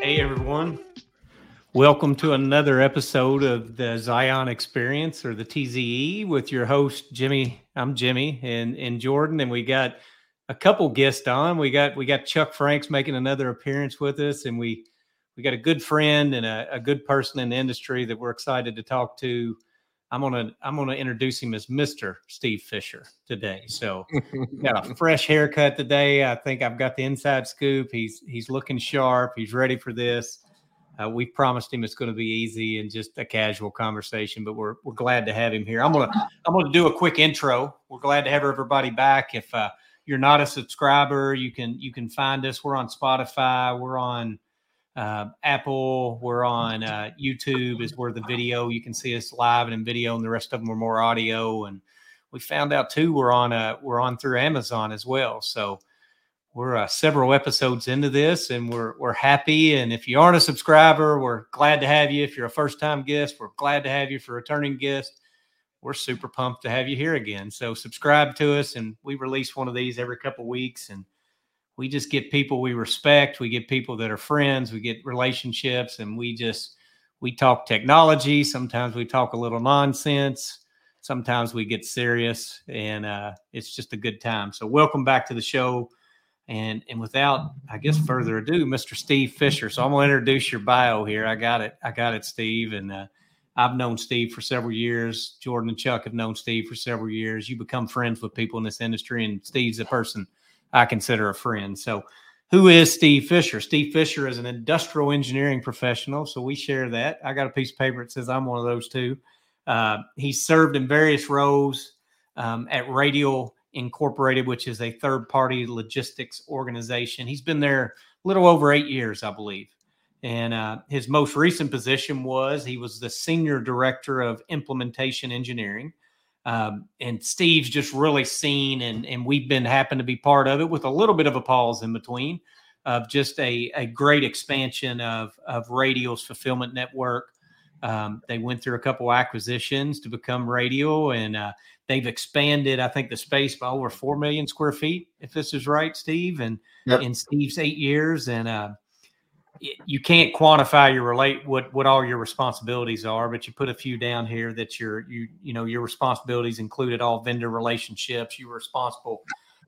Hey everyone. Welcome to another episode of the Zion Experience or the TZE with your host Jimmy. I'm Jimmy and and Jordan and we got a couple guests on. We got we got Chuck Franks making another appearance with us and we we got a good friend and a, a good person in the industry that we're excited to talk to. I'm gonna I'm gonna introduce him as Mr. Steve Fischer today. So got a fresh haircut today. I think I've got the inside scoop. He's he's looking sharp. He's ready for this. Uh, we promised him it's going to be easy and just a casual conversation, but we're we're glad to have him here. I'm gonna I'm gonna do a quick intro. We're glad to have everybody back. If uh, you're not a subscriber, you can you can find us. We're on Spotify. We're on uh, Apple. We're on uh, YouTube. Is where the video you can see us live and in video, and the rest of them are more audio. And we found out too we're on uh, we're on through Amazon as well. So we're uh, several episodes into this, and we're we're happy. And if you aren't a subscriber, we're glad to have you. If you're a first time guest, we're glad to have you. For a returning guest, we're super pumped to have you here again. So subscribe to us, and we release one of these every couple weeks, and we just get people we respect. We get people that are friends. We get relationships, and we just we talk technology. Sometimes we talk a little nonsense. Sometimes we get serious, and uh, it's just a good time. So welcome back to the show. And and without, I guess, further ado, Mr. Steve Fischer. So I'm gonna introduce your bio here. I got it. I got it, Steve. And uh, I've known Steve for several years. Jordan and Chuck have known Steve for several years. You become friends with people in this industry, and Steve's a person I consider a friend. So, who is Steve Fischer? Steve Fischer is an industrial engineering professional. So we share that. I got a piece of paper that says I'm one of those too. Uh, he's served in various roles um, at Radial Incorporated, which is a third party logistics organization. He's been there a little over eight years, I believe. And uh, his most recent position was he was the senior director of implementation engineering. Um, and Steve's just really seen, and and we've been happen to be part of it with a little bit of a pause in between of just a, a great expansion of of Radial's fulfillment network. Um, they went through a couple acquisitions to become Radial, and uh, they've expanded, I think, the space by over four million square feet, if this is right, Steve. And yep. in Steve's eight years, and uh, you can't quantify your relate what what all your responsibilities are, but you put a few down here that your you you know your responsibilities included all vendor relationships. You were responsible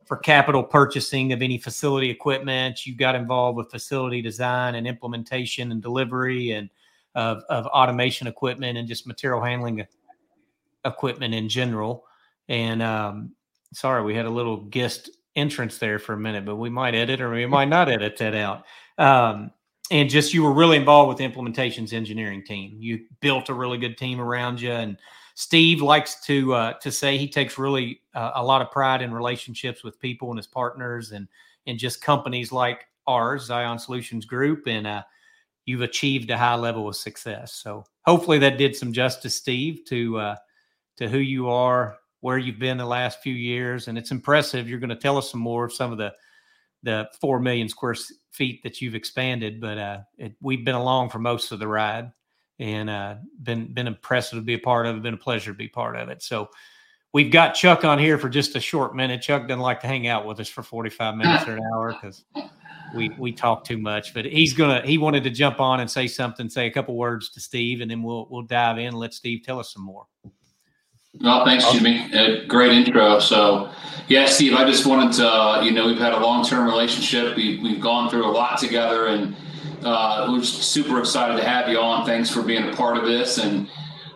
for capital purchasing of any facility equipment. You got involved with facility design and implementation and delivery and of, of automation equipment and just material handling equipment in general. And um, sorry, we had a little guest entrance there for a minute, but we might edit or we might not edit that out. Um, and just you were really involved with the implementations engineering team. You built a really good team around you, and Steve likes to uh, to say he takes really uh, a lot of pride in relationships with people and his partners, and and just companies like ours, Zion Solutions Group, and uh, you've achieved a high level of success. So hopefully that did some justice, Steve, to uh, to who you are, where you've been the last few years, and it's impressive. You're going to tell us some more of some of the the four million square feet that you've expanded, but uh, it, we've been along for most of the ride and uh, been been impressive to be a part of it. Been a pleasure to be part of it. So we've got Chuck on here for just a short minute. Chuck doesn't like to hang out with us for forty five minutes or an hour because we we talk too much. But he's gonna he wanted to jump on and say something, say a couple words to Steve, and then we'll we'll dive in. And let Steve tell us some more. Well, thanks, Jimmy. Uh, great intro. So, yeah, Steve, I just wanted to, uh, you know, we've had a long term relationship. We, we've gone through a lot together, and uh, we're just super excited to have you on. Thanks for being a part of this. And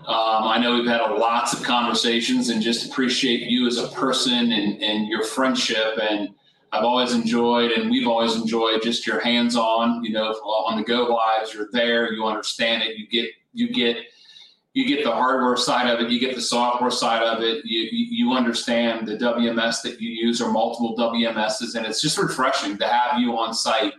um, I know we've had lots of conversations and just appreciate you as a person and, and your friendship. And I've always enjoyed, and we've always enjoyed just your hands on, you know, on the go lives. You're there, you understand it, you get, you get, you get the hardware side of it, you get the software side of it, you, you understand the WMS that you use or multiple WMSs, and it's just refreshing to have you on site.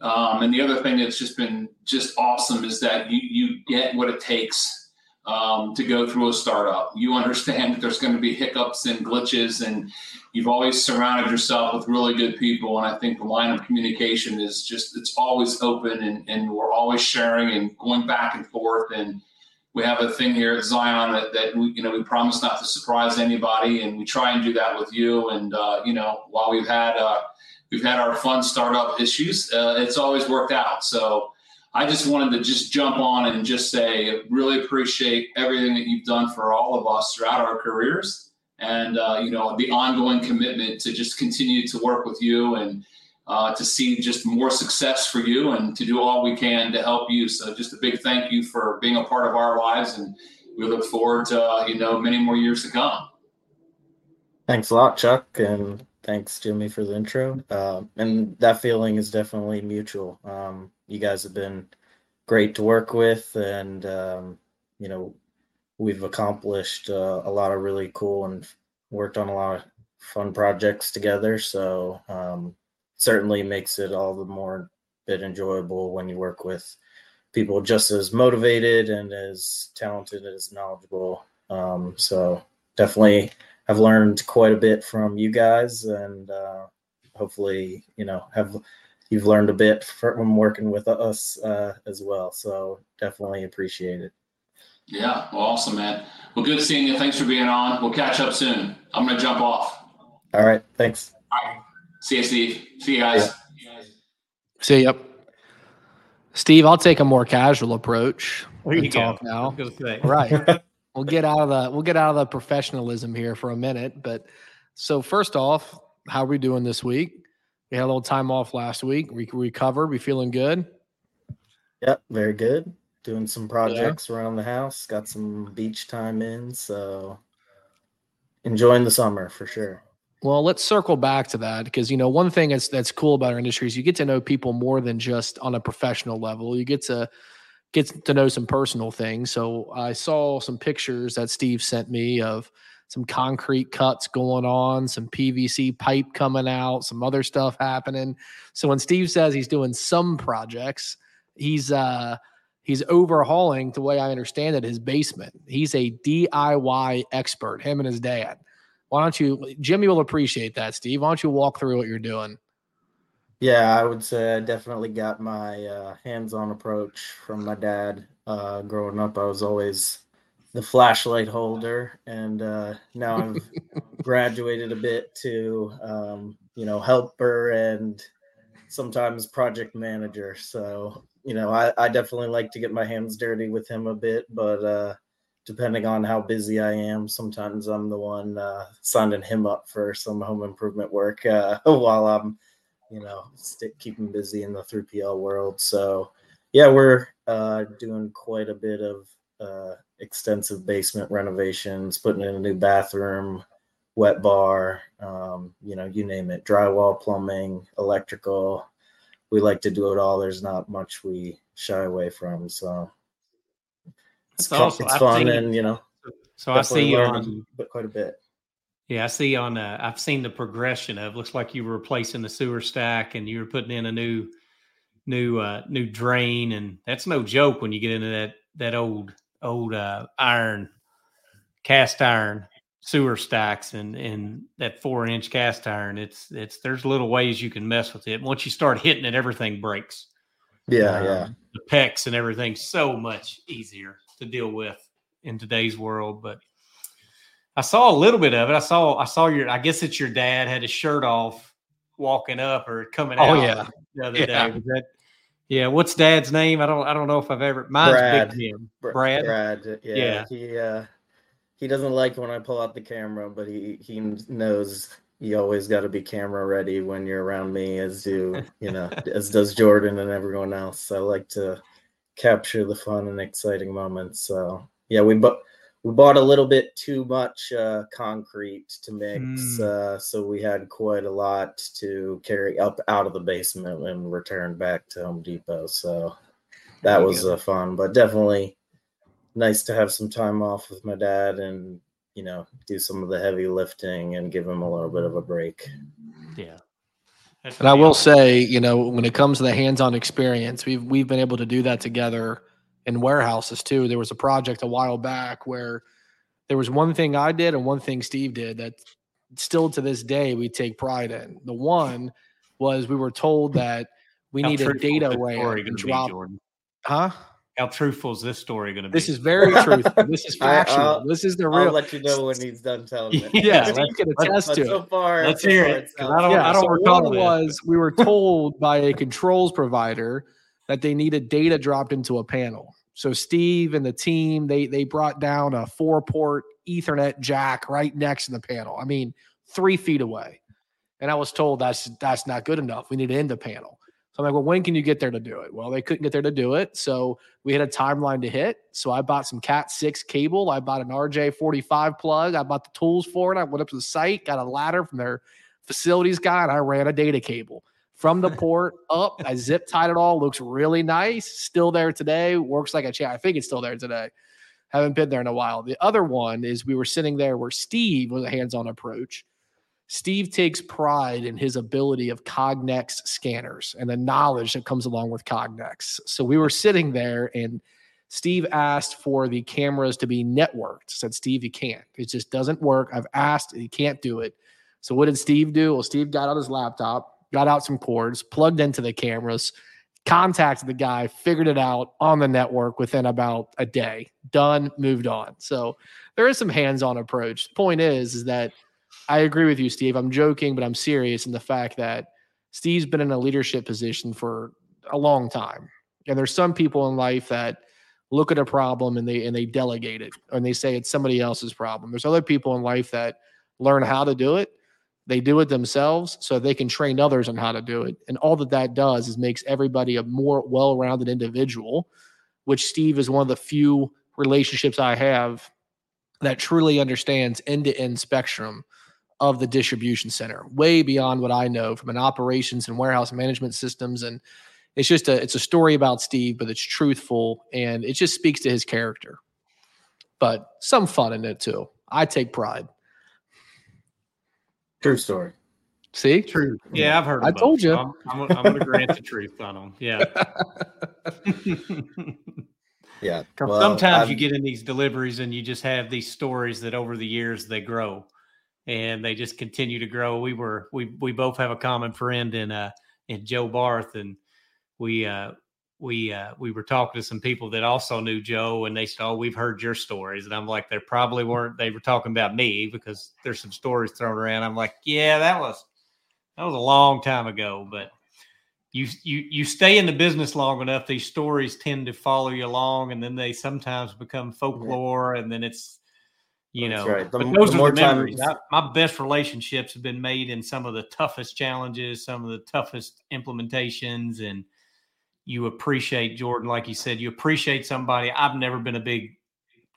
Um, and the other thing that's just been just awesome is that you, you get what it takes um, to go through a startup. You understand that there's going to be hiccups and glitches, and you've always surrounded yourself with really good people. And I think the line of communication is just, it's always open, and, and we're always sharing and going back and forth. And we have a thing here at Zion that, that we, you know, we promise not to surprise anybody, and we try and do that with you. And uh, you know, while we've had uh, we've had our fun startup issues, uh, it's always worked out. So I just wanted to just jump on and just say, really appreciate everything that you've done for all of us throughout our careers, and uh, you know, the ongoing commitment to just continue to work with you and uh, to see just more success for you and to do all we can to help you. So just a big thank you for being a part of our lives, and we look forward to uh, you know many more years to come. Thanks a lot, Chuck, and thanks Jimmy for the intro. Uh, and that feeling is definitely mutual. Um, you guys have been great to work with, and um, you know we've accomplished uh, a lot of really cool and worked on a lot of fun projects together. So um, certainly makes it all the more bit enjoyable when you work with people just as motivated and as talented as knowledgeable. Um, so definitely have learned quite a bit from you guys and uh, hopefully, you know, have you've learned a bit from working with us uh, as well. So definitely appreciate it. Yeah, well, awesome, man. Well, good seeing you. Thanks for being on. We'll catch up soon. I'm going to jump off. All right. Thanks. All right. See you, Steve. See you guys. Yeah. See you. Yep. Steve, I'll take a more casual approach. There you talk go. now. Say. Right. we'll get out of the we'll get out of the professionalism here for a minute. But so first off, how are we doing this week? We had a little time off last week. We recovered. We feeling good. Yep, very good. Doing some projects yeah. around the house. Got some beach time in, so enjoying the summer for sure. Well, let's circle back to that because you know one thing that's that's cool about our industry is you get to know people more than just on a professional level. You get to get to know some personal things. So I saw some pictures that Steve sent me of some concrete cuts going on, some PVC pipe coming out, some other stuff happening. So when Steve says he's doing some projects, he's uh he's overhauling the way I understand it his basement. He's a DIY expert, him and his dad. Why don't you, Jimmy will appreciate that, Steve. Why don't you walk through what you're doing? Yeah, I would say I definitely got my uh, hands on approach from my dad. Uh, growing up, I was always the flashlight holder, and uh, now I've graduated a bit to, um, you know, helper and sometimes project manager. So, you know, I, I definitely like to get my hands dirty with him a bit, but uh, depending on how busy I am. Sometimes I'm the one uh, signing him up for some home improvement work uh, while I'm, you know, stick, keeping busy in the 3PL world. So, yeah, we're uh, doing quite a bit of uh, extensive basement renovations, putting in a new bathroom, wet bar, um, you know, you name it, drywall, plumbing, electrical. We like to do it all. There's not much we shy away from. So, it's, awesome. it's fun and you know so i see you on but quite a bit. Yeah i see on uh, i've seen the progression of looks like you were replacing the sewer stack and you were putting in a new new uh new drain and that's no joke when you get into that that old old uh iron cast iron sewer stacks and and that four inch cast iron. It's it's there's little ways you can mess with it. Once you start hitting it everything breaks. Yeah um, yeah. the PEX and everything so much easier to deal with in today's world. But I saw a little bit of it. I saw I saw your I guess it's your dad had his shirt off walking up or coming out. oh, out yeah. the other yeah. day. Was that yeah, what's dad's name? I don't I don't know if I've ever mine's Brad. Big Jim. Brad. Brad. Yeah. yeah. He uh he doesn't like when I pull out the camera, but he he knows you always got to be camera ready when you're around me as do you know as does jordan and everyone else i like to capture the fun and exciting moments. So yeah, we bought we bought a little bit too much uh, concrete to mix, mm. uh, so we had quite a lot to carry up out of the basement and return back to Home Depot. So that was uh, fun, but definitely nice to have some time off with my dad and you know do some of the heavy lifting and give him a little bit of a break. Yeah, and I will say, you know, when it comes to the hands-on experience, we've we've been able to do that together in warehouses too. There was a project a while back where there was one thing I did and one thing Steve did that still to this day we take pride in. The one was we were told that we How need a data array and drop. Huh? How truthful is this story going to be? This is very truthful. This is factual. I'll- this is the real. I'll real. let you know when he's done telling it. yeah, let's- Steve can let's- attest But to so it. far, Let's so hear far it, 'cause I don't- yeah, I don't so recall one this. was we were told by a controls provider that they needed data dropped into a panel. So Steve and the team they they brought down a four port Ethernet jack right next to the panel. I mean, three feet away. And I was told that's that's not good enough. We need to end the panel. So I'm like, well, when can you get there to do it? Well, they couldn't get there to do it. So we had a timeline to hit. So I bought some Cat 6 cable. I bought an RJ45 plug. I bought the tools for it. I went up to the site, got a ladder from their facilities guy, and I ran a data cable from the port up. I zip tied it all. Looks really nice. Still there today. Works like a champ. I think it's still there today. Haven't been there in a while. The other one is we were sitting there where Steve was a hands-on approach. Steve takes pride in his ability of Cognex scanners and the knowledge that comes along with Cognex. So we were sitting there and Steve asked for the cameras to be networked. Said, Steve, you can't. It just doesn't work. I've asked, you can't do it. So what did Steve do? Well, Steve got out his laptop, got out some cords, plugged into the cameras, contacted the guy, figured it out on the network within about a day. Done, moved on. So there is some hands-on approach. The point is, is that I agree with you, Steve. I'm joking, but I'm serious in the fact that Steve's been in a leadership position for a long time. And there's some people in life that look at a problem and they and they delegate it and they say it's somebody else's problem. There's other people in life that learn how to do it. They do it themselves so they can train others on how to do it. And all that that does is makes everybody a more well-rounded individual, which Steve is one of the few relationships I have that truly understands end-to-end spectrum of the distribution center, way beyond what I know from an operations and warehouse management systems. And it's just a it's a story about Steve, but it's truthful and it just speaks to his character. But some fun in it too. I take pride. True story. See? True. Yeah, I've heard. I both, told you. I'm, I'm, gonna- I'm going to grant the truth on them. Yeah. Yeah. 'Cause well, sometimes you I've- get in these deliveries and you just have these stories that over the years they grow and they just continue to grow. We were we we both have a common friend in uh in Joe Barth and we uh we uh we were talking to some people that also knew Joe and they said, Oh, we've heard your stories. And I'm like, they probably weren't they were talking about me because there's some stories thrown around. I'm like, Yeah, that was that was a long time ago, but you you you stay in the business long enough, these stories tend to follow you along, and then they sometimes become folklore, and then it's you know. right. The but those the are the memories. I, my best relationships have been made in some of the toughest challenges, some of the toughest implementations, and you appreciate Jordan, like you said, you appreciate somebody. I've never been a big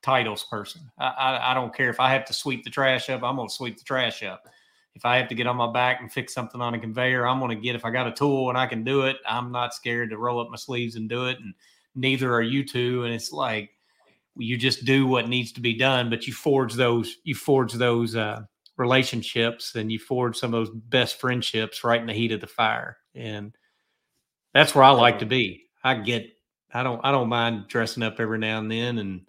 titles person. I, I, I don't care if I have to sweep the trash up. I'm going to sweep the trash up. If I have to get on my back and fix something on a conveyor, I'm going to get. If I got a tool and I can do it, I'm not scared to roll up my sleeves and do it. And neither are you two. And it's like you just do what needs to be done. But you forge those. You forge those uh, relationships, and you forge some of those best friendships right in the heat of the fire. And that's where I like to be. I get. I don't. I don't mind dressing up every now and then and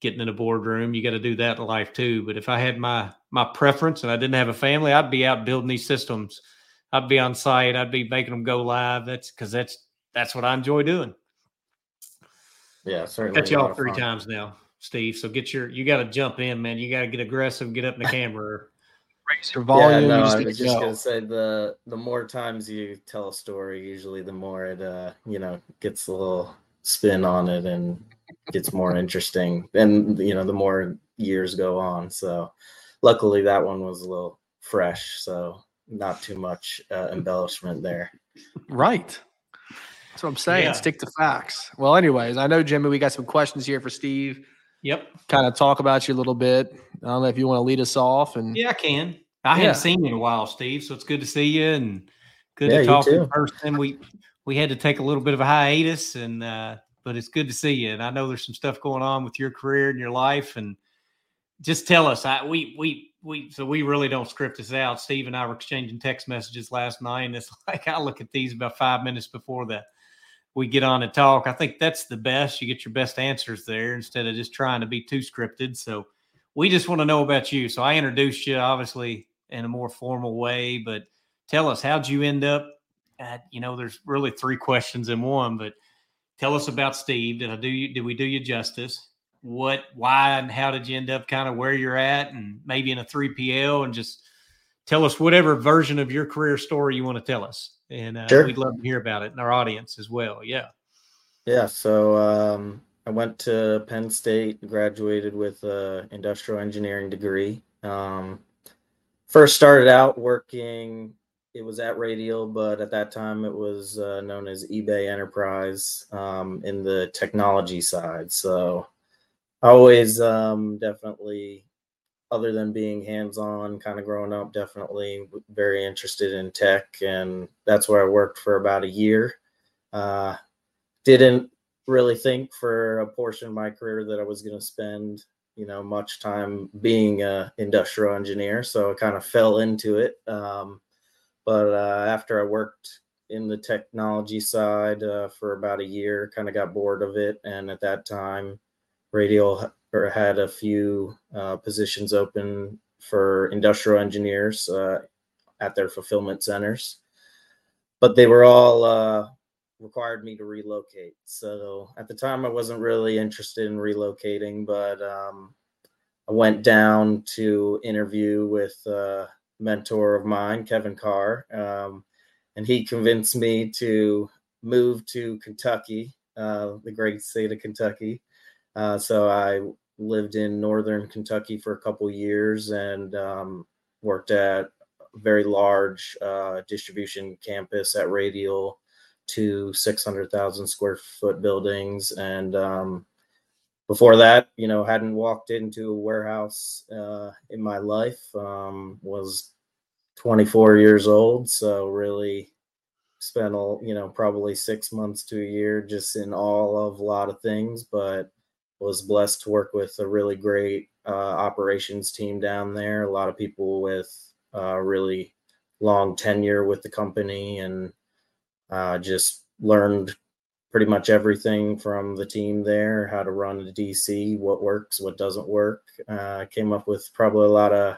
getting in a boardroom. You got to do that in life too. But if I had my my preference and I didn't have a family, I'd be out building these systems. I'd be on site. I'd be making them go live. That's because that's that's what I enjoy doing. Yeah, certainly. Got you all three fun. times now, Steve. So get your you got to jump in, man. You got to get aggressive, get up in the camera. Raise your volume. yeah, no, just I was just go. gonna say the the more times you tell a story, usually the more it uh you know gets a little spin on it and gets more interesting. And you know the more years go on. So luckily that one was a little fresh, so not too much uh, embellishment there. Right. That's what I'm saying. Yeah. Stick to facts. Well, anyways, I know Jimmy, we got some questions here for Steve. Yep. Kind of talk about you a little bit. I don't know if you want to lead us off and Yeah, I can. I Yeah. haven't seen you in a while, Steve. So it's good to see you and good Yeah, to you talk in too. person. We we had to take a little bit of a hiatus, and uh, but it's good to see you. And I know there's some stuff going on with your career and your life, and just tell us. I we we we so we really don't script this out. Steve and I were exchanging text messages last night, and it's like I look at these about five minutes before the we get on and talk. I think that's the best. You get your best answers there instead of just trying to be too scripted. So we just want to know about you. So I introduced you obviously in a more formal way, but tell us how'd you end up at, you know, there's really three questions in one, but tell us about Steve. Did I do you? Did we do you justice? What, why, and how did you end up kind of where you're at, and maybe in a three PL, and just tell us whatever version of your career story you want to tell us, and uh, Sure. we'd love to hear about it in our audience as well. Yeah. Yeah, so um, I went to Penn State, graduated with a industrial engineering degree. Um, first started out working, it was at Radial, but at that time it was uh, known as eBay Enterprise um, in the technology side. So always um, definitely, other than being hands-on, kind of growing up, definitely very interested in tech, and that's where I worked for about a year. Uh, didn't really think for a portion of my career that I was going to spend, you know, much time being a industrial engineer. So I kind of fell into it. Um, but uh, after I worked in the technology side uh, for about a year, kind of got bored of it. And at that time, Radial h- or had a few uh, positions open for industrial engineers uh, at their fulfillment centers, but they were all uh, required me to relocate. So at the time, I wasn't really interested in relocating, but um, I went down to interview with a mentor of mine, Kevin Carr, um, and he convinced me to move to Kentucky, uh, the great state of Kentucky. Uh, so I lived in northern Kentucky for a couple years and um, worked at a very large uh, distribution campus at Radial to 600,000 square foot buildings. And um, before that, you know, hadn't walked into a warehouse uh, in my life, um, was 24 years old. So really spent, you know, probably six months to a year just in all of a lot of things, but was blessed to work with a really great uh, operations team down there. A lot of people with uh, really long tenure with the company and uh, just learned pretty much everything from the team there how to run a dc what works what doesn't work uh, came up with probably a lot of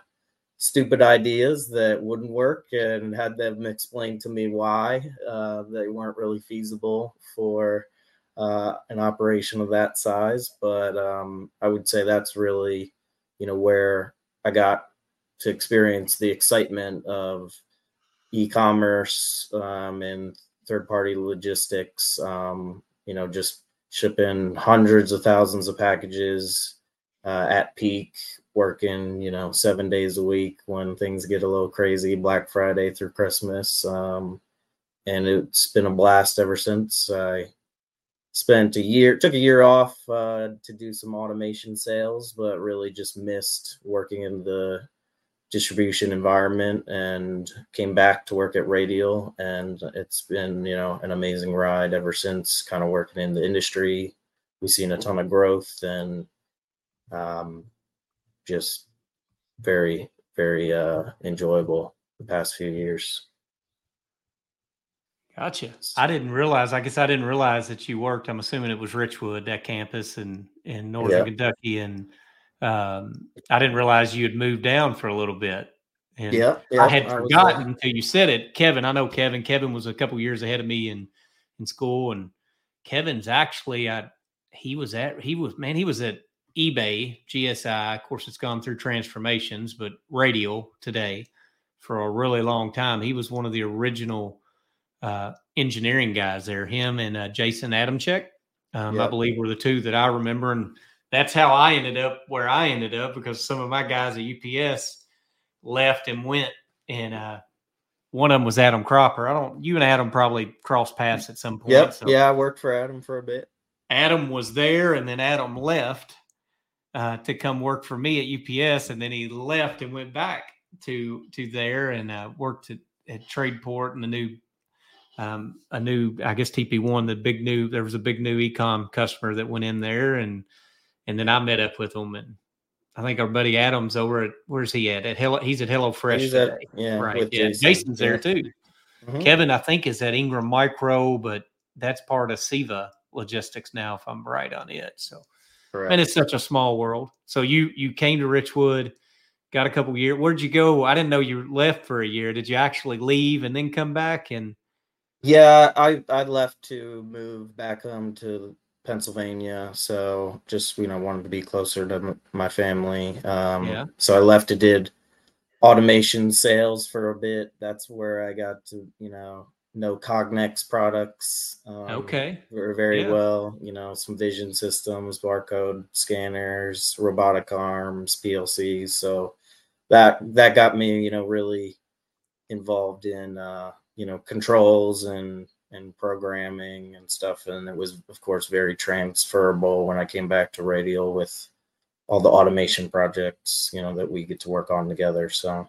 stupid ideas that wouldn't work and had them explain to me why uh, they weren't really feasible for uh, an operation of that size but um, i would say that's really you know where i got to experience the excitement of e-commerce um, and third party logistics um, you know just shipping hundreds of thousands of packages uh, at peak working you know seven days a week when things get a little crazy black friday through christmas um, and it's been a blast ever since. I spent a year took a year off uh, to do some automation sales but really just missed working in the distribution environment and came back to work at Radial. And it's been, you know, an amazing ride ever since kind of working in the industry. We've seen a ton of growth and um, just very, very uh, enjoyable the past few years. Gotcha. I didn't realize. I guess I didn't realize that you worked. I'm assuming it was Richwood, that campus in in northern Yeah. Kentucky, and um, I didn't realize you had moved down for a little bit. And Yeah, yeah, I had was, uh, forgotten until you said it. Kevin, I know Kevin. Kevin was a couple years ahead of me in in school, and Kevin's actually, I he was at he was man, he was at eBay GSI. Of course, it's gone through transformations, but Radial today for a really long time. He was one of the original uh, engineering guys there. Him and uh, Jason Adamchek, um, I believe, were the two that I remember, and that's how I ended up where I ended up because some of my guys at UPS left and went, and uh, one of them was Adam Cropper. I don't. You and Adam probably crossed paths at some point. Yep. so Yeah, I worked for Adam for a bit. Adam was there, and then Adam left uh, to come work for me at UPS, and then he left and went back to to there and uh, worked at, at Tradeport and the new um, a new I guess TP one the big new there was a big new ecom customer that went in there and and then I met up with them, and I think our buddy Adams over at where's he at at Hello he's at Hello Fresh He's at- yeah, right yeah Jason. Jason's there too Mhm. Kevin, I think, is at Ingram Micro, but that's part of CEVA Logistics now, if I'm right on it. So, Correct. and it's such a small world. So you you came to Richwood, got a couple years. Where'd you go? I didn't know you left for a year. Did you actually leave and then come back? And Yeah, I I left to move back home to Pennsylvania, so just you know wanted to be closer to my family. Um, yeah. So I left to did automation sales for a bit. That's where I got to you know know Cognex products. Um, okay. Very very Yeah. well. You know some vision systems, barcode scanners, robotic arms, PLCs. So that that got me you know really involved in uh, you know controls and and programming and stuff and it was of course very transferable when i came back to radial with all the automation projects you know that we get to work on together so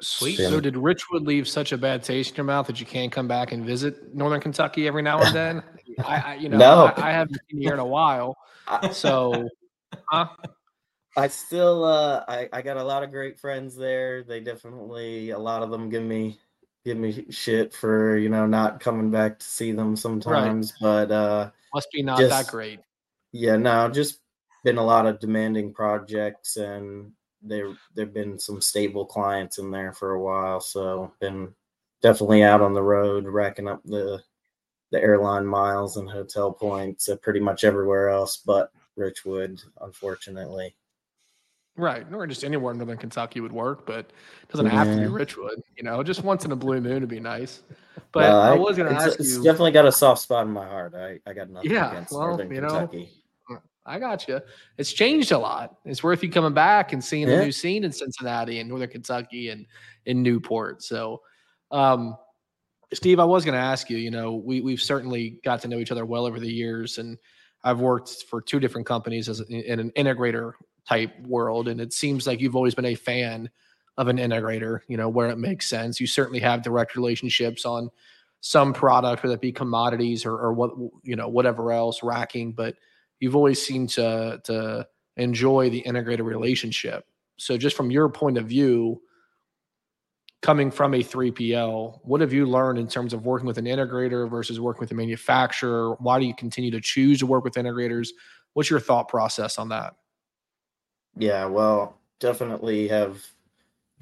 Sweet. Yeah. So did Richwood leave such a bad taste in your mouth that you can't come back and visit Northern Kentucky every now and then? I, I you know, No. I, I haven't been here in a while. So, huh? I still uh I, I got a lot of great friends there they definitely a lot of them give me give me shit for you know not coming back to see them sometimes but uh Must be not that great. Yeah, no, just been a lot of demanding projects, and there there've been some stable clients in there for a while. So been definitely out on the road, racking up the the airline miles and hotel points at pretty much everywhere else, but Richwood, unfortunately. Right. Nor just anywhere in Northern Kentucky would work, but it doesn't have to be Richwood. You know, just once in a blue moon would be nice. But Uh, I was going to ask it's you. definitely got a soft spot in my heart. I I got nothing Yeah, against well, Northern you know, Kentucky. I got you. It's changed a lot. It's worth you coming back and seeing Yeah. the new scene in Cincinnati and Northern Kentucky and in Newport. So, um, Steve, I was going to ask you. You know, we we've certainly got to know each other well over the years, and I've worked for two different companies as in an integrator type world, and it seems like you've always been a fan of an integrator. You know, where it makes sense. You certainly have direct relationships on some product, whether it be commodities or, or what you know, whatever else, racking, but you've always seemed to to enjoy the integrated relationship. So just from your point of view, coming from a 3PL, what have you learned in terms of working with an integrator versus working with a manufacturer? Why do you continue to choose to work with integrators? What's your thought process on that? Yeah, well, definitely have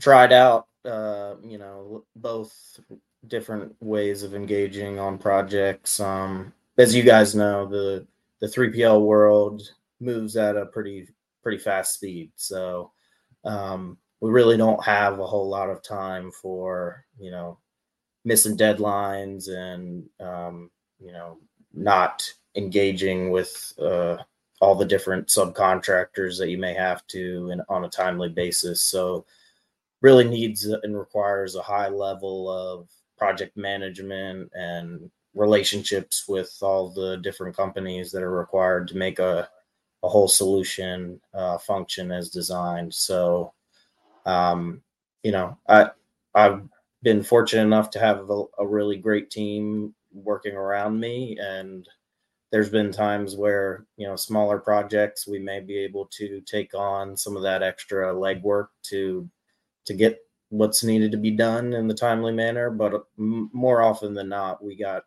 tried out, uh, you know, both different ways of engaging on projects. Um, as you guys know, the the 3PL world moves at a pretty pretty fast speed, so um, we really don't have a whole lot of time for you know missing deadlines and um, you know not engaging with uh, all the different subcontractors that you may have to on a timely basis. So really needs and requires a high level of project management and relationships with all the different companies that are required to make a, a whole solution uh, function as designed. So, um, you know, I, I've been fortunate enough to have a, a really great team working around me and there's been times where you know smaller projects we may be able to take on some of that extra legwork to to get what's needed to be done in the timely manner but more often than not we got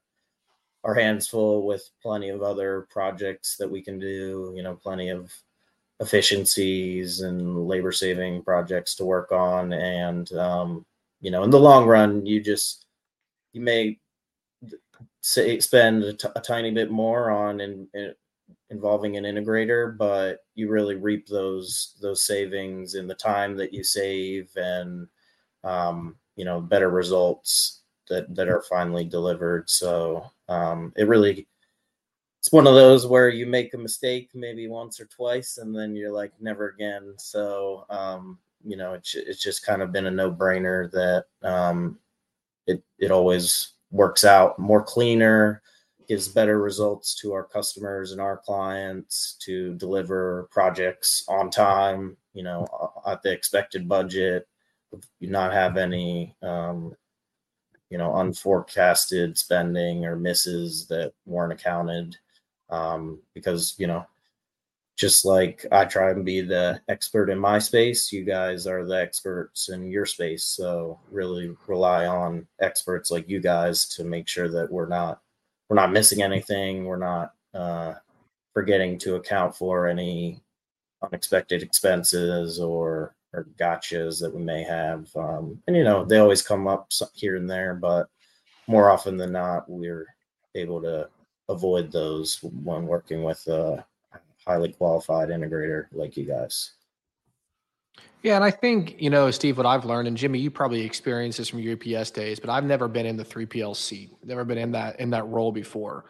our hands full with plenty of other projects that we can do you know plenty of efficiencies and labor saving projects to work on. And um, you know in the long run you just you may say spend a, t- a tiny bit more on in, in involving an integrator but you really reap those those savings in the time that you save and um, you know better results that that are finally delivered. So um, it really it's one of those where you make a mistake maybe once or twice and then you're like never again. So um, you know it's, it's just kind of been a no-brainer that um, it it always works out more cleaner gives better results to our customers and our clients to deliver projects on time you know at the expected budget you not have any um, you know unforecasted spending or misses that weren't accounted um, because you know just like I try and be the expert in my space, you guys are the experts in your space. So really rely on experts like you guys to make sure that we're not we're not missing anything. We're not uh, forgetting to account for any unexpected expenses or or gotchas that we may have. Um, and you know they always come up here and there, but more often than not, we're able to avoid those when working with a highly qualified integrator like you guys. Yeah, and I think, you know, Steve, what I've learned, and Jimmy, you probably experienced this from your UPS days, but I've never been in the 3PL seat, never been in that in that role before.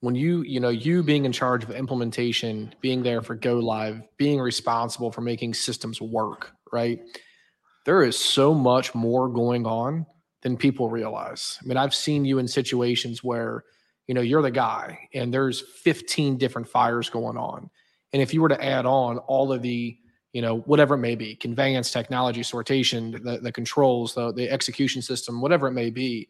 When you, you know, you being in charge of implementation, being there for go live, being responsible for making systems work, right? There is so much more going on than people realize. I mean, I've seen you in situations where, you know, you're the guy and there's 15 different fires going on. And if you were to add on all of the, you know, whatever it may be, conveyance, technology, sortation, the, the controls, the, the execution system, whatever it may be,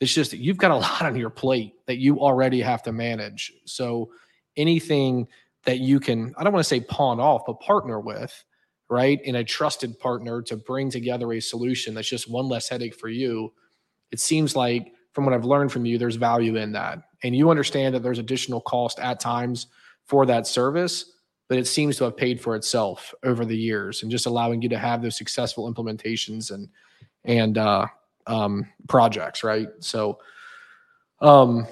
it's just you've got a lot on your plate that you already have to manage. So anything that you can, I don't want to say pawn off, but partner with, right? In a trusted partner to bring together a solution that's just one less headache for you. It seems like from what I've learned from you, there's value in that. And you understand that there's additional cost at times for that service, but it seems to have paid for itself over the years and just allowing you to have those successful implementations and and uh, um, projects, right? So, um,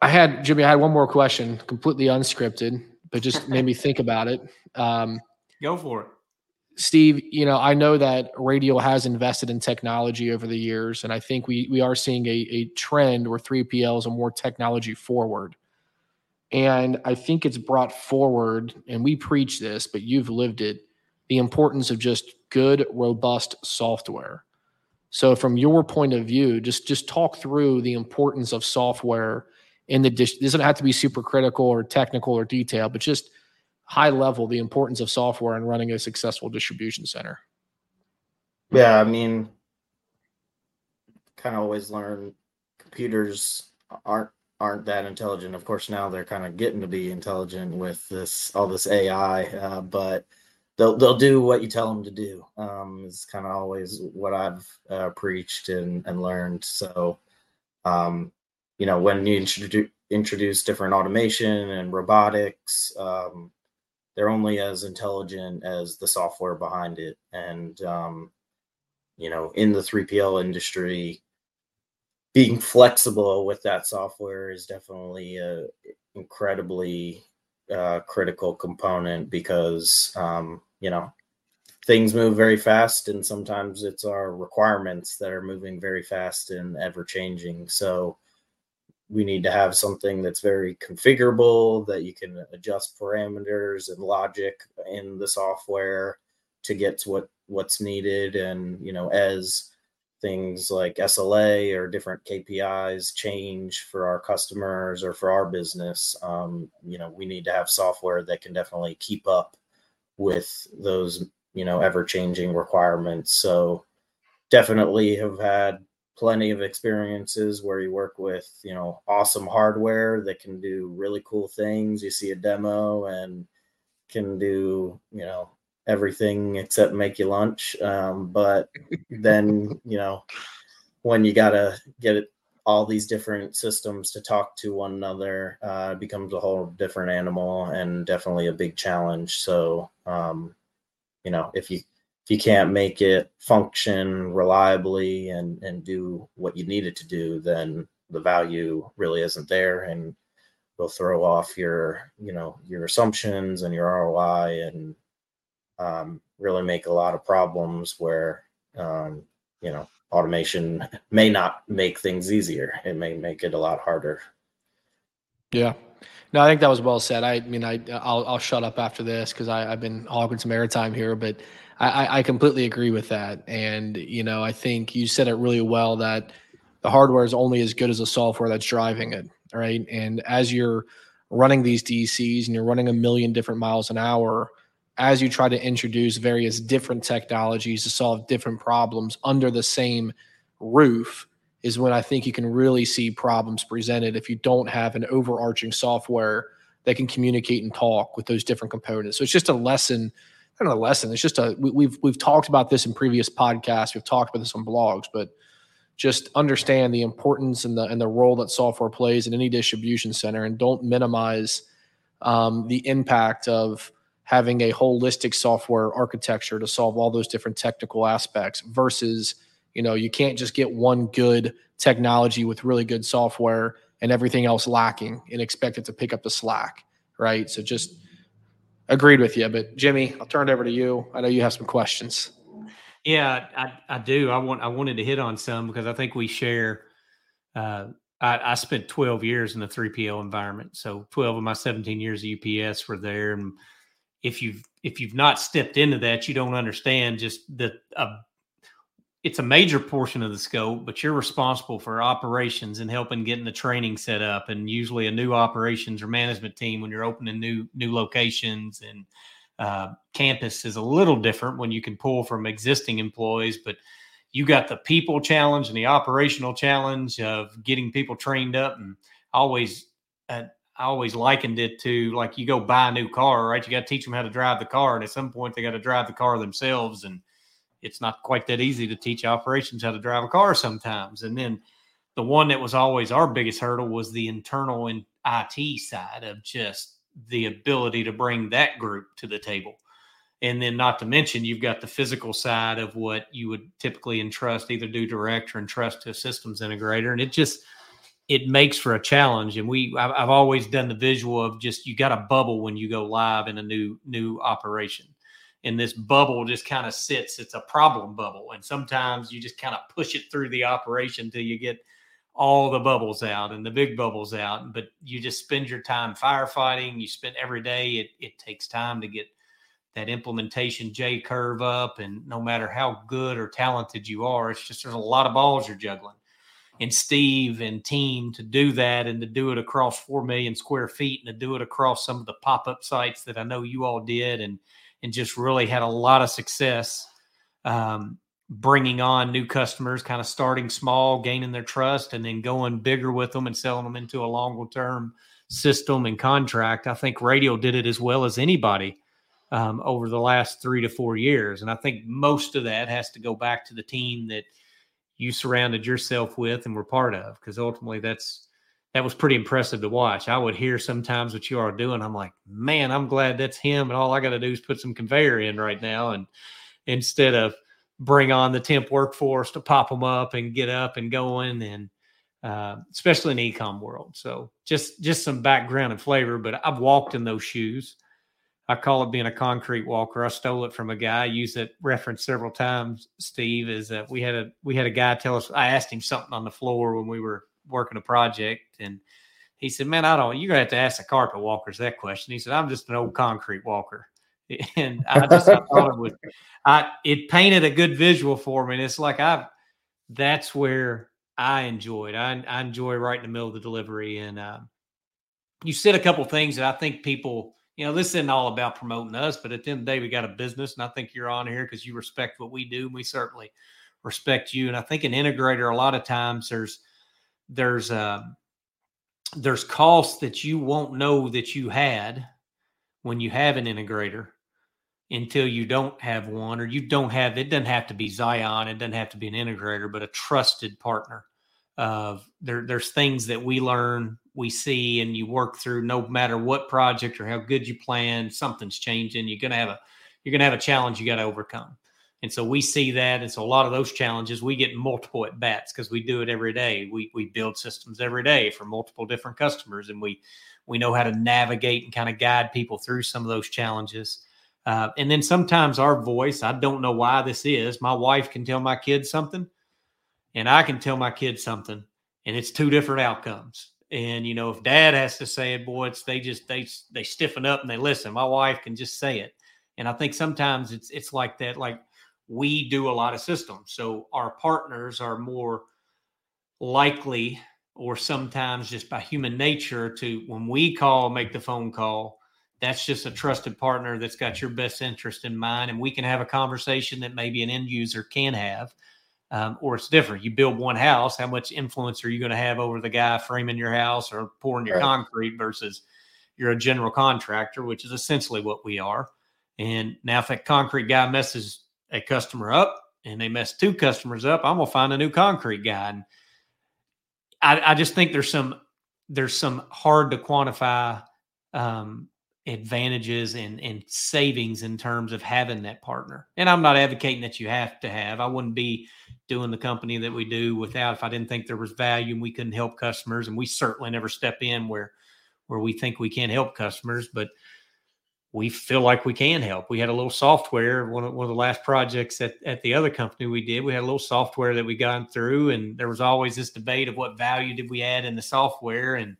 I had Jimmy. I had one more question, completely unscripted, but just made me think about it. Um, Go for it. Steve, you know, I know that Radial has invested in technology over the years, and I think we we are seeing a, a trend where 3PLs are more technology forward. And I think it's brought forward, and we preach this, but you've lived it, the importance of just good, robust software. So from your point of view, just just talk through the importance of software in the dish. Doesn't have to be super critical or technical or detailed, but just high level the importance of software and running a successful distribution center? Yeah, I mean, kind of always learn computers aren't aren't that intelligent. Of course, now they're kind of getting to be intelligent with this all this AI, uh, but they'll they'll do what you tell them to do. Um, is kind of always what I've uh, preached and and learned. So, um, you know, when you introduce introduce different automation and robotics, um, they're only as intelligent as the software behind it. And um, you know in the 3pl industry being flexible with that software is definitely a incredibly uh, critical component because um, you know things move very fast and sometimes it's our requirements that are moving very fast and ever changing. So we need to have something that's very configurable that you can adjust parameters and logic in the software to get to what what's needed. And you know as things like SLA or different KPIs change for our customers or for our business um, you know we need to have software that can definitely keep up with those you know ever changing requirements. So definitely have had plenty of experiences where you work with you know awesome hardware that can do really cool things. You see a demo and can do you know everything except make you lunch. Um, but then you know when you gotta get all these different systems to talk to one another uh, becomes a whole different animal and definitely a big challenge. So um, you know if you if you can't make it function reliably and and do what you need it to do then the value really isn't there and will throw off your you know your assumptions and your roi and um, really make a lot of problems where um, you know automation may not make things easier. It may make it a lot harder. Yeah no i think that was well said i mean i i'll, I'll shut up after this because i've been hogging some airtime here but I, I completely agree with that. And, you know, I think you said it really well that the hardware is only as good as the software that's driving it. Right. And as you're running these DCs and you're running a million different miles an hour, as you try to introduce various different technologies to solve different problems under the same roof, is when I think you can really see problems presented if you don't have an overarching software that can communicate and talk with those different components. So it's just a lesson don't know, lesson. It's just a we, we've we've talked about this in previous podcasts. We've talked about this on blogs, but just understand the importance and the and the role that software plays in any distribution center, and don't minimize um, the impact of having a holistic software architecture to solve all those different technical aspects versus You know, you can't just get one good technology with really good software and everything else lacking and expect it to pick up the slack, right? So just agreed with you. But Jimmy, I'll turn it over to you. I know you have some questions. Yeah, I, I do. I want I wanted to hit on some because I think we share. Uh, I, I spent 12 years in the 3PL environment, so 12 of my 17 years of UPS were there. And if you've if you've not stepped into that, you don't understand just the uh, it's a major portion of the scope, but you're responsible for operations and helping getting the training set up. And usually, a new operations or management team when you're opening new new locations and uh, campus is a little different when you can pull from existing employees, but you got the people challenge and the operational challenge of getting people trained up. And always, uh, I always likened it to like you go buy a new car, right? You got to teach them how to drive the car, and at some point, they got to drive the car themselves and it's not quite that easy to teach operations how to drive a car sometimes. And then the one that was always our biggest hurdle was the internal and IT side of just the ability to bring that group to the table. And then, not to mention, you've got the physical side of what you would typically entrust, either do direct or entrust to a systems integrator. And it just, it makes for a challenge. And we, I've, I've always done the visual of just you got a bubble when you go live in a new new operation and this bubble just kind of sits. It's a problem bubble. And sometimes you just kind of push it through the operation till you get all the bubbles out and the big bubbles out. But you just spend your time firefighting. You spend every day. It, it takes time to get that implementation J curve up. And no matter how good or talented you are, it's just there's a lot of balls you're juggling. And Steve and team to do that and to do it across 4 million square feet and to do it across some of the pop up sites that I know you all did. And and just really had a lot of success um, bringing on new customers, kind of starting small, gaining their trust, and then going bigger with them and selling them into a longer term system and contract. I think Radial did it as well as anybody um, over the last three to four years. And I think most of that has to go back to the team that you surrounded yourself with and were part of, because ultimately that's that was pretty impressive to watch. I would hear sometimes what you are doing. I'm like, man, I'm glad that's him. And all I got to do is put some conveyor in right now. And instead of bring on the temp workforce to pop them up and get up and going and uh, especially in the ecom world. So just just some background and flavor, but I've walked in those shoes. I call it being a concrete walker. I stole it from a guy. I used that reference several times. Steve is that we had a we had a guy tell us. I asked him something on the floor when we were working a project and he said, Man, I don't, you're going to have to ask the carpet walkers that question. He said, I'm just an old concrete walker. And I just I thought it was, I, it painted a good visual for me. And it's like, I've, that's where I enjoyed. I, I enjoy right in the middle of the delivery. And uh, you said a couple things that I think people, you know, this isn't all about promoting us, but at the end of the day, we got a business. And I think you're on here because you respect what we do. And we certainly respect you. And I think an integrator, a lot of times there's, there's a there's costs that you won't know that you had when you have an integrator until you don't have one or you don't have it doesn't have to be Zion it doesn't have to be an integrator but a trusted partner of there there's things that we learn we see and you work through no matter what project or how good you plan something's changing you're going to have a you're going to have a challenge you got to overcome and so we see that. And so a lot of those challenges, we get multiple at bats because we do it every day. We, we build systems every day for multiple different customers and we, we know how to navigate and kind of guide people through some of those challenges. Uh, and then sometimes our voice, I don't know why this is. My wife can tell my kids something and I can tell my kids something and it's two different outcomes. And you know, if dad has to say it, boy, it's they just they they stiffen up and they listen. My wife can just say it. And I think sometimes it's it's like that. Like we do a lot of systems. So our partners are more likely, or sometimes just by human nature, to when we call, make the phone call, that's just a trusted partner that's got your best interest in mind. And we can have a conversation that maybe an end user can have. Um, or it's different. You build one house, how much influence are you going to have over the guy framing your house or pouring your right. concrete versus you're a general contractor, which is essentially what we are. And now, if that concrete guy messes a customer up and they mess two customers up, I'm gonna find a new concrete guy. And I, I just think there's some there's some hard to quantify um, advantages and, and savings in terms of having that partner. And I'm not advocating that you have to have. I wouldn't be doing the company that we do without if I didn't think there was value and we couldn't help customers. And we certainly never step in where where we think we can't help customers, but we feel like we can help. We had a little software, one of, one of the last projects at, at the other company we did, we had a little software that we got through and there was always this debate of what value did we add in the software. And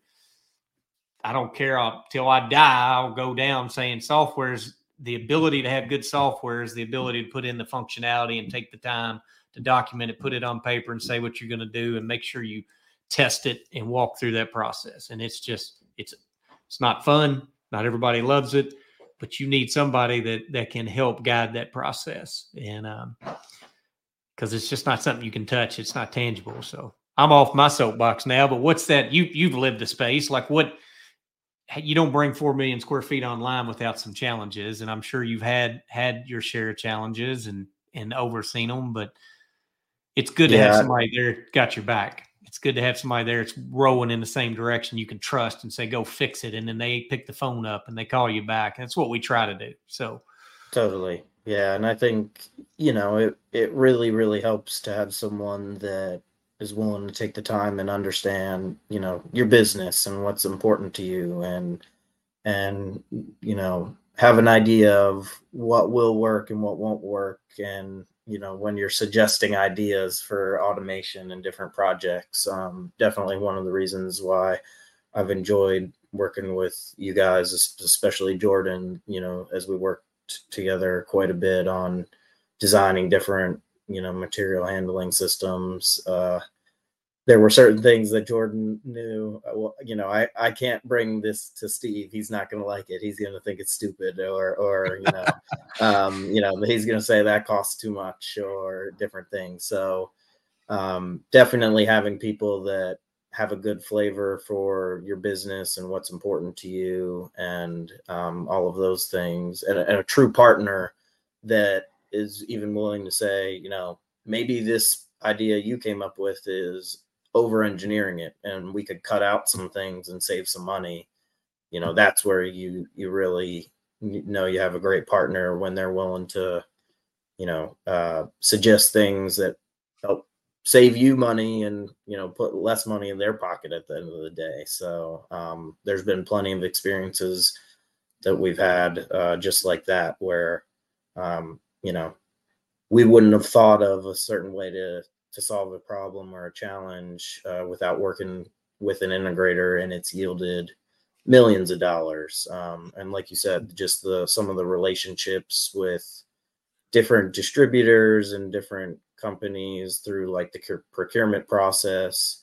I don't care until I die, I'll go down saying software is the ability to have good software is the ability to put in the functionality and take the time to document it, put it on paper and say what you're going to do and make sure you test it and walk through that process. And it's just, it's, it's not fun. Not everybody loves it but you need somebody that that can help guide that process. And um because it's just not something you can touch. It's not tangible. So i'm off my soapbox now but what's that? You you've lived the space. Like what you don't bring 4 million square feet online without some challenges and i'm sure you've had had your share of challenges and and overseen them but it's good to have somebody there got your back it's good to have somebody there that's rowing in the same direction you can trust and say go fix it and then they pick the phone up and they call you back. That's what we try to do so. Totally. Yeah and i think you know it it really really helps to have someone that is willing to take the time and understand you know your business and what's important to you and and you know have an idea of what will work and what won't work and you know when you're suggesting ideas for automation and different projects um, definitely one of the reasons why i've enjoyed working with you guys especially jordan you know as we worked together quite a bit on designing different you know material handling systems uh, there were certain things that Jordan knew. Uh, well, you know, I, I can't bring this to Steve. He's not going to like it. He's going to think it's stupid, or or you know, um, you know, he's going to say that costs too much, or different things. So, um, definitely having people that have a good flavor for your business and what's important to you, and um, all of those things, and and a true partner that is even willing to say, you know, maybe this idea you came up with is over engineering it and we could cut out some things and save some money you know that's where you you really know you have a great partner when they're willing to you know uh, suggest things that help save you money and you know put less money in their pocket at the end of the day. So um, there's been plenty of experiences that we've had uh, just like that where um, you know we wouldn't have thought of a certain way to to solve a problem or a challenge uh, without working with an integrator, and it's yielded millions of dollars. Um, and like you said, just the some of the relationships with different distributors and different companies through like the procurement process.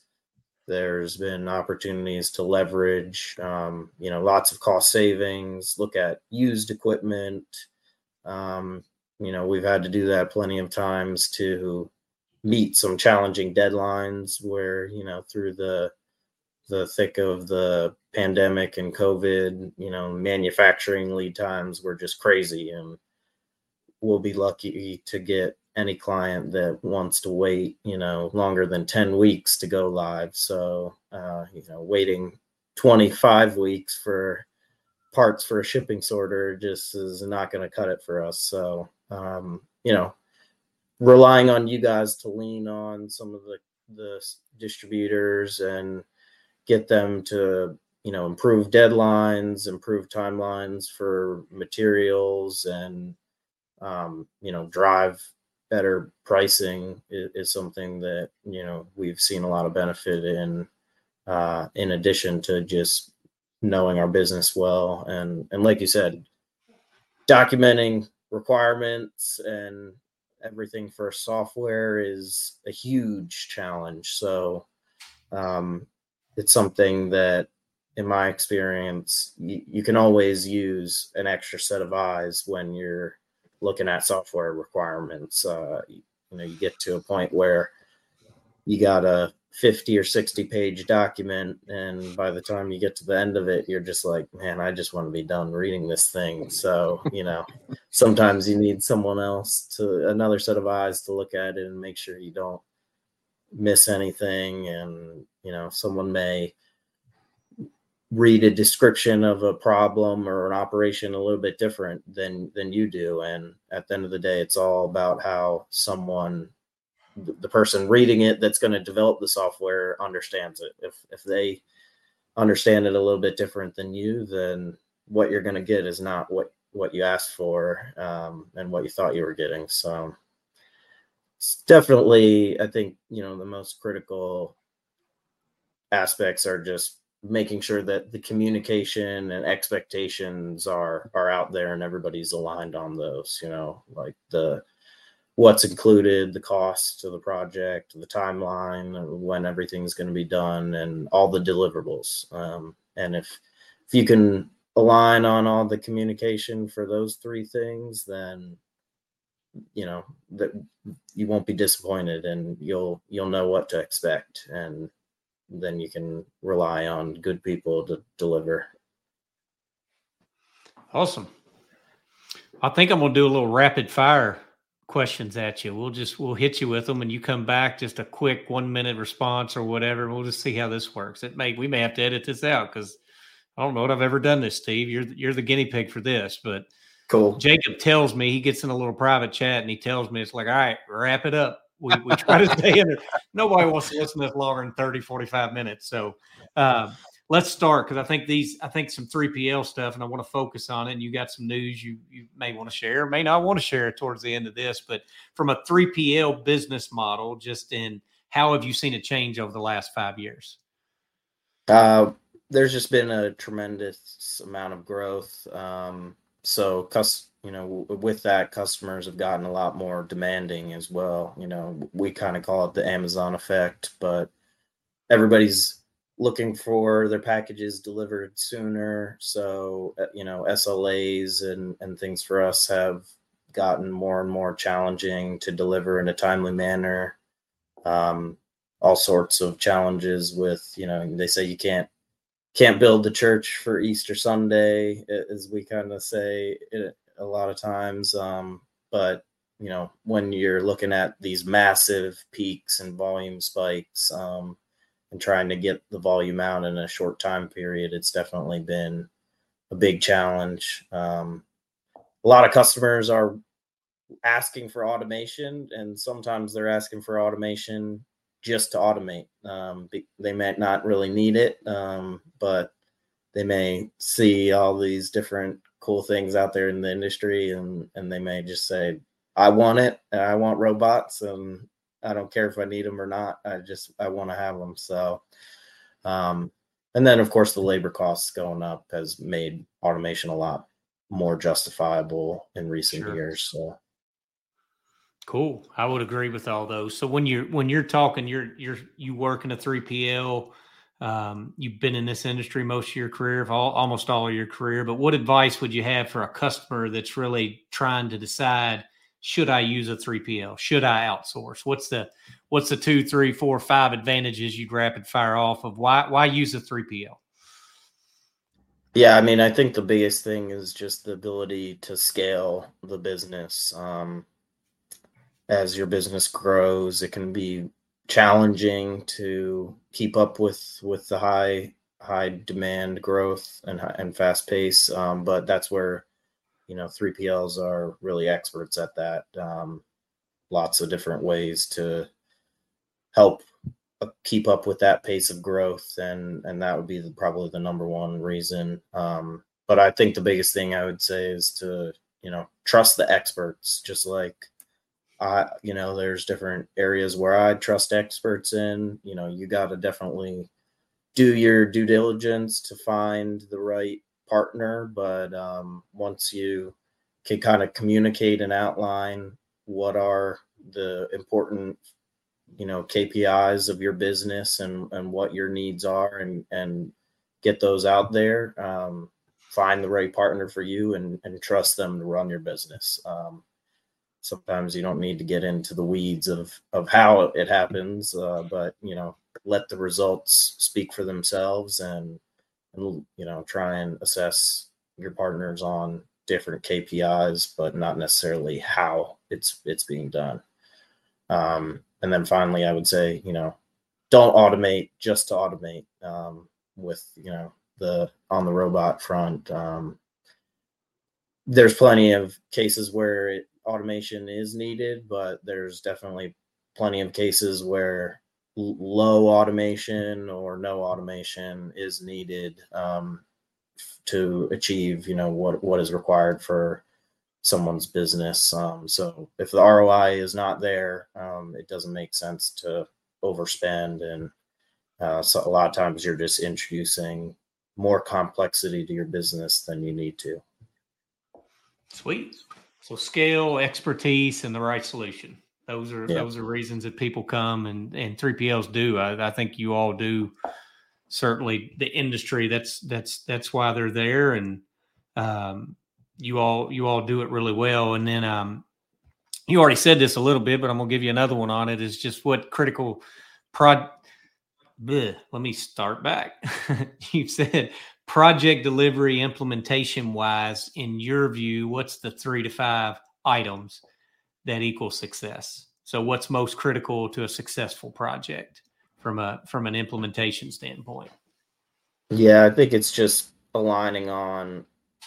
There's been opportunities to leverage, um, you know, lots of cost savings. Look at used equipment. Um, you know, we've had to do that plenty of times to meet some challenging deadlines where you know through the the thick of the pandemic and covid you know manufacturing lead times were just crazy. And we'll be lucky to get any client that wants to wait you know longer than 10 weeks to go live. So uh, you know waiting 25 weeks for parts for a shipping sorter just is not going to cut it for us. So um, you know relying on you guys to lean on some of the the distributors and get them to you know improve deadlines improve timelines for materials and um, you know drive better pricing is, is, something that you know we've seen a lot of benefit in uh, in addition to just knowing our business well and and like you said documenting requirements and everything for software is a huge challenge. So um, it's something that, in my experience, you, you can always use an extra set of eyes when you're looking at software requirements. Uh, you know, you get to a point where you got a 50 or 60 page document and by the time you get to the end of it you're just like man i just want to be done reading this thing. So you know sometimes you need someone else to another set of eyes to look at it and make sure you don't miss anything and you know someone may read a description of a problem or an operation a little bit different than than you do and at the end of the day it's all about how someone the person reading it that's going to develop the software understands it. If if they understand it a little bit different than you then what you're going to get is not what what you asked for um, and what you thought you were getting. So it's definitely i think you know the most critical aspects are just making sure that the communication and expectations are are out there and everybody's aligned on those you know like the what's included the cost of the project the timeline when everything's going to be done and all the deliverables um, and if if you can align on all the communication for those three things then you know that you won't be disappointed and you'll you'll know what to expect and then you can rely on good people to deliver. Awesome. I think I'm going to do a little rapid fire questions at you. We'll just we'll hit you with them, and you come back just a quick one minute response or whatever. We'll just see how this works. It may we may have to edit this out because I don't know what I've ever done this, Steve. You're you're the guinea pig for this, but cool. Jacob tells me he gets in a little private chat and he tells me it's like, all right, wrap it up we, we try to stay in there. Nobody wants to listen to this longer than 30, 45 minutes. So uh, let's start because I think these, I think some 3PL stuff, and I want to focus on it. And you got some news you, you may want to share, may not want to share towards the end of this, but from a 3PL business model, just in how have you seen a change over the last five years? Uh, there's just been a tremendous amount of growth. Um, so, cus- you know, with that, customers have gotten a lot more demanding as well. You know, we kind of call it the Amazon effect, but everybody's looking for their packages delivered sooner. So, uh, you know, SLAs and, and things for us have gotten more and more challenging to deliver in a timely manner. Um, all sorts of challenges with, you know, they say you can't can't build the church for Easter Sunday, as we kind of say a lot of times. Um, but you know, when you're looking at these massive peaks and volume spikes um, and trying to get the volume out in a short time period, it's definitely been a big challenge. Um, a lot of customers are asking for automation, and sometimes they're asking for automation just to automate. Um, they might not really need it, um, but they may see all these different cool things out there in the industry and and they may just say i want it i want robots and i don't care if i need them or not i just i want to have them so um and then of course the labor costs going up has made automation a lot more justifiable in recent sure. years so cool i would agree with all those so when you're when you're talking you're you're you work in a 3pl um, you've been in this industry most of your career, all, almost all of your career. But what advice would you have for a customer that's really trying to decide should I use a 3PL? Should I outsource? What's the what's the two, three, four, five advantages you'd rapid fire off of why why use a 3PL? Yeah, I mean, I think the biggest thing is just the ability to scale the business. Um, as your business grows, it can be challenging to keep up with with the high high demand growth and and fast pace. Um, but that's where you know 3PLs are really experts at that. Um, lots of different ways to help uh, keep up with that pace of growth, and and that would be the, probably the number one reason. Um, but I think the biggest thing I would say is to you know trust the experts, just like I, you know, there's different areas where I trust experts in. You know, you got to definitely do your due diligence to find the right partner. But um, once you can kind of communicate and outline what are the important, you know, KPIs of your business and and what your needs are, and and get those out there. Um, find the right partner for you and and trust them to run your business. Um, sometimes you don't need to get into the weeds of of how it happens uh, but you know let the results speak for themselves and and you know try and assess your partners on different KPIs but not necessarily how it's it's being done um, and then finally I would say you know don't automate just to automate um, with you know the on the robot front. Um, there's plenty of cases where it, automation is needed, but there's definitely plenty of cases where low automation or no automation is needed um, to achieve you know what what is required for someone's business um, so if the roi is not there um, it doesn't make sense to overspend and uh, so a lot of times you're just introducing more complexity to your business than you need to. Sweet. So scale expertise and the right solution those are yeah. those are reasons that people come and and 3PLs do. I, I think you all do. Certainly, the industry. That's that's that's why they're there, and um, you all you all do it really well. And then um, you already said this a little bit, but I'm gonna give you another one on it. Is just what critical prod. Bleh, let me start back. you said project delivery implementation wise, in your view, what's the three to five items that equals success. So what's most critical to a successful project from a from an implementation standpoint? Yeah, I think it's just aligning on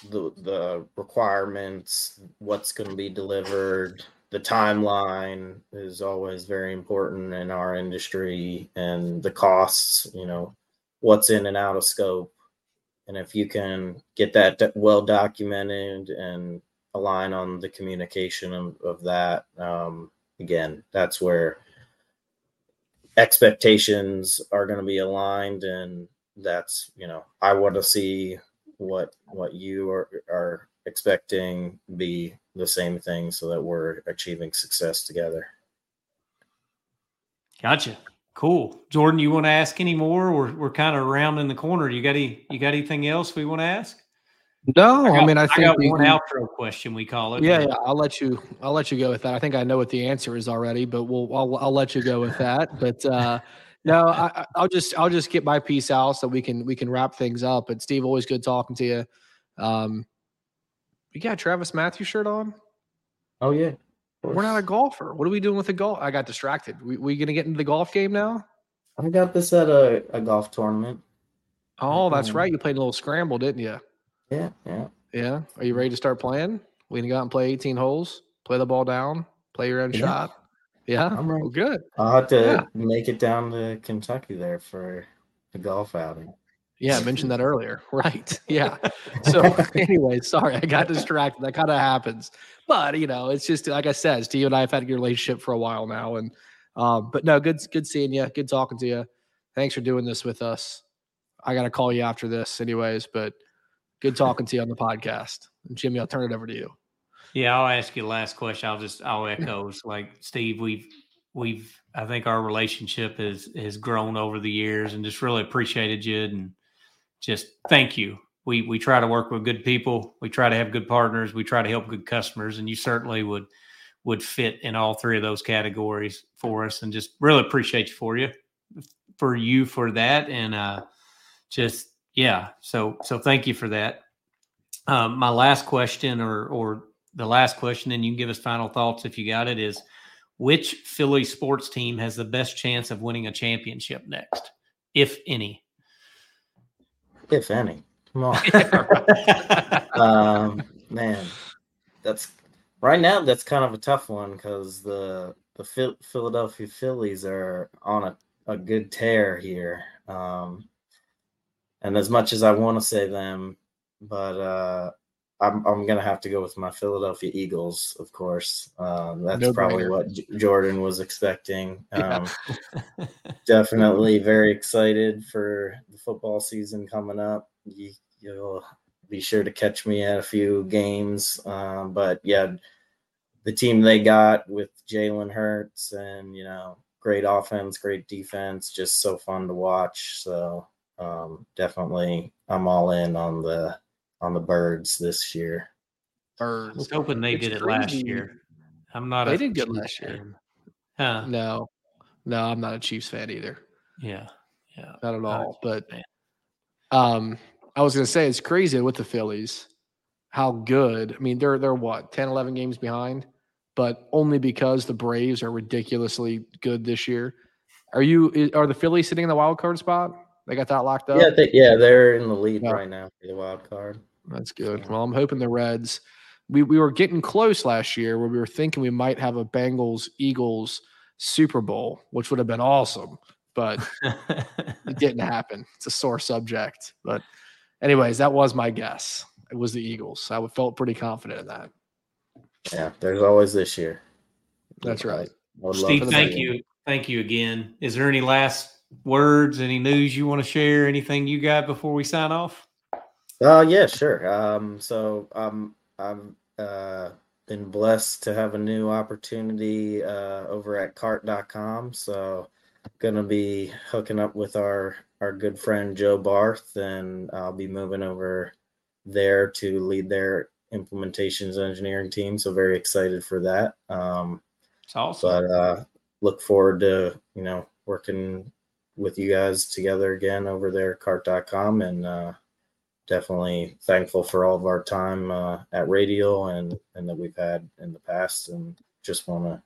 the the requirements, what's going to be delivered, the timeline is always very important in our industry and the costs, you know, what's in and out of scope. And if you can get that well documented and align on the communication of, of that. Um, again, that's where expectations are going to be aligned, and that's you know I want to see what what you are are expecting be the same thing, so that we're achieving success together. Gotcha. Cool, Jordan. You want to ask any more? We're we're kind of rounding the corner. You got any? You got anything else we want to ask? No, I, got, I mean I think I got one outro question we call it. Yeah, yeah, I'll let you. I'll let you go with that. I think I know what the answer is already, but we'll I'll, I'll let you go with that. But uh, no, I, will just I'll just get my piece out so we can we can wrap things up. But Steve, always good talking to you. Um, you got TravisMathew shirt on? Oh yeah. We're not a golfer. What are we doing with the golf? I got distracted. We we gonna get into the golf game now? I got this at a, a golf tournament. Oh, that's um, right. You played a little scramble, didn't you? Yeah, yeah. Yeah. Are you ready to start playing? We can go out and play 18 holes, play the ball down, play your own yeah. shot. Yeah. I'm ready. Well, good. I'll have to yeah. make it down to Kentucky there for the golf outing. Yeah, I mentioned that earlier. Right. Yeah. So anyway, sorry, I got distracted. That kind of happens. But you know, it's just like I said, Steve and I have had a good relationship for a while now. And um, but no, good good seeing you. Good talking to you. Thanks for doing this with us. I gotta call you after this anyways, but Good talking to you on the podcast. Jimmy, I'll turn it over to you. Yeah, I'll ask you the last question. I'll just I'll echo it's like Steve, we've we've I think our relationship has has grown over the years and just really appreciated you and just thank you. We we try to work with good people. We try to have good partners. We try to help good customers, and you certainly would would fit in all three of those categories for us. And just really appreciate you for you for you for that. And uh, just yeah. So so thank you for that. Um, my last question, or or the last question, and you can give us final thoughts if you got it. Is which Philly sports team has the best chance of winning a championship next, if any? If any, come on, um, man. That's right now. That's kind of a tough one because the the Philadelphia Phillies are on a, a good tear here. Um, and as much as I want to say them, but uh, I'm I'm gonna have to go with my Philadelphia Eagles, of course. Um, that's no probably what J- Jordan was expecting. Um, yeah. definitely very excited for the football season coming up. You, will be sure to catch me at a few games. Um, but yeah, the team they got with Jalen Hurts and you know great offense, great defense, just so fun to watch. So um, definitely I'm all in on the on the birds this year. Birds. I was hoping they it's did it crazy. last year. I'm not. They did good last year. Fan. Huh? No, no, I'm not a Chiefs fan either. Yeah, yeah, not at not all. But fan. um, I was gonna say it's crazy with the Phillies how good. I mean, they're they're what 10, 11 games behind, but only because the Braves are ridiculously good this year. Are you? Are the Phillies sitting in the wild card spot? They got that locked up. Yeah, they, yeah, they're in the lead Yeah. right now for the wild card. That's good. Well, I'm hoping the Reds. We we were getting close last year where we were thinking we might have a Bengals Eagles Super Bowl, which would have been awesome, but it didn't happen. It's a sore subject. But anyways, that was my guess. It was the Eagles. I felt pretty confident in that. Yeah, there's always this year. That's right. I would love Steve, thank you. Thank you again. Is there any last words, any news you want to share, anything you got before we sign off? Uh yeah, sure. Um so um I've uh been blessed to have a new opportunity uh over at cart.com. So gonna be hooking up with our our good friend Joe Barth and I'll be moving over there to lead their implementations engineering team. So very excited for that. Um It's awesome. but uh look forward to you know working with you guys together again over there at cart.com and uh definitely thankful for all of our time uh at radial and and that we've had in the past. And just want to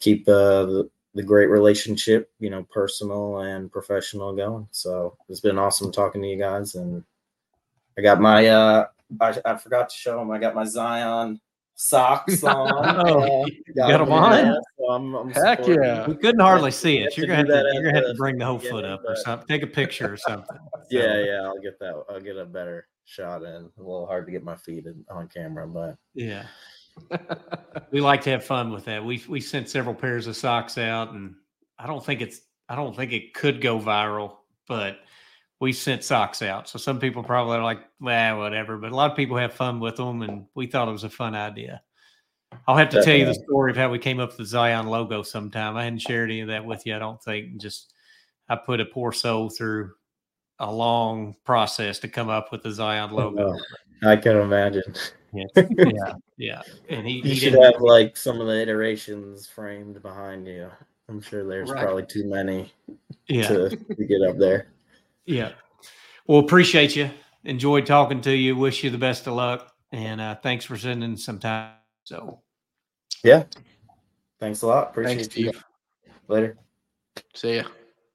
keep uh the, the great relationship you know personal and professional going. So it's been awesome talking to you guys. And i got my uh i, I forgot to show them i got my zion socks oh, on Oh, got 'em them on? there, so I'm, I'm Heck supporting yeah. we couldn't hardly see it. You're gonna do have to, you're gonna have to bring the whole beginning, foot up or something. Take a picture or something. Yeah, So, yeah, I'll get that. I'll get a better shot in. A little hard to get my feet in, on camera, but yeah. we like to have fun with that. We we sent several pairs of socks out, and I don't think it's I don't think it could go viral, but we sent socks out. So some people probably are like, well, whatever. But a lot of people have fun with them, and we thought it was a fun idea. I'll have to tell you the story of how we came up with the Zion logo sometime. I hadn't shared any of that with you, I don't think. Just I put a poor soul through a long process to come up with the Zion logo. I can imagine. Yeah, yeah, yeah. And he, he should have like some of the iterations framed behind you. I'm sure there's Right. probably too many yeah, to, to get up there. Yeah. Well, appreciate you. Enjoyed talking to you. Wish you the best of luck, and uh, thanks for sending some time. So, Yeah. Thanks a lot. Appreciate Thanks, you. Steve. Later. See ya.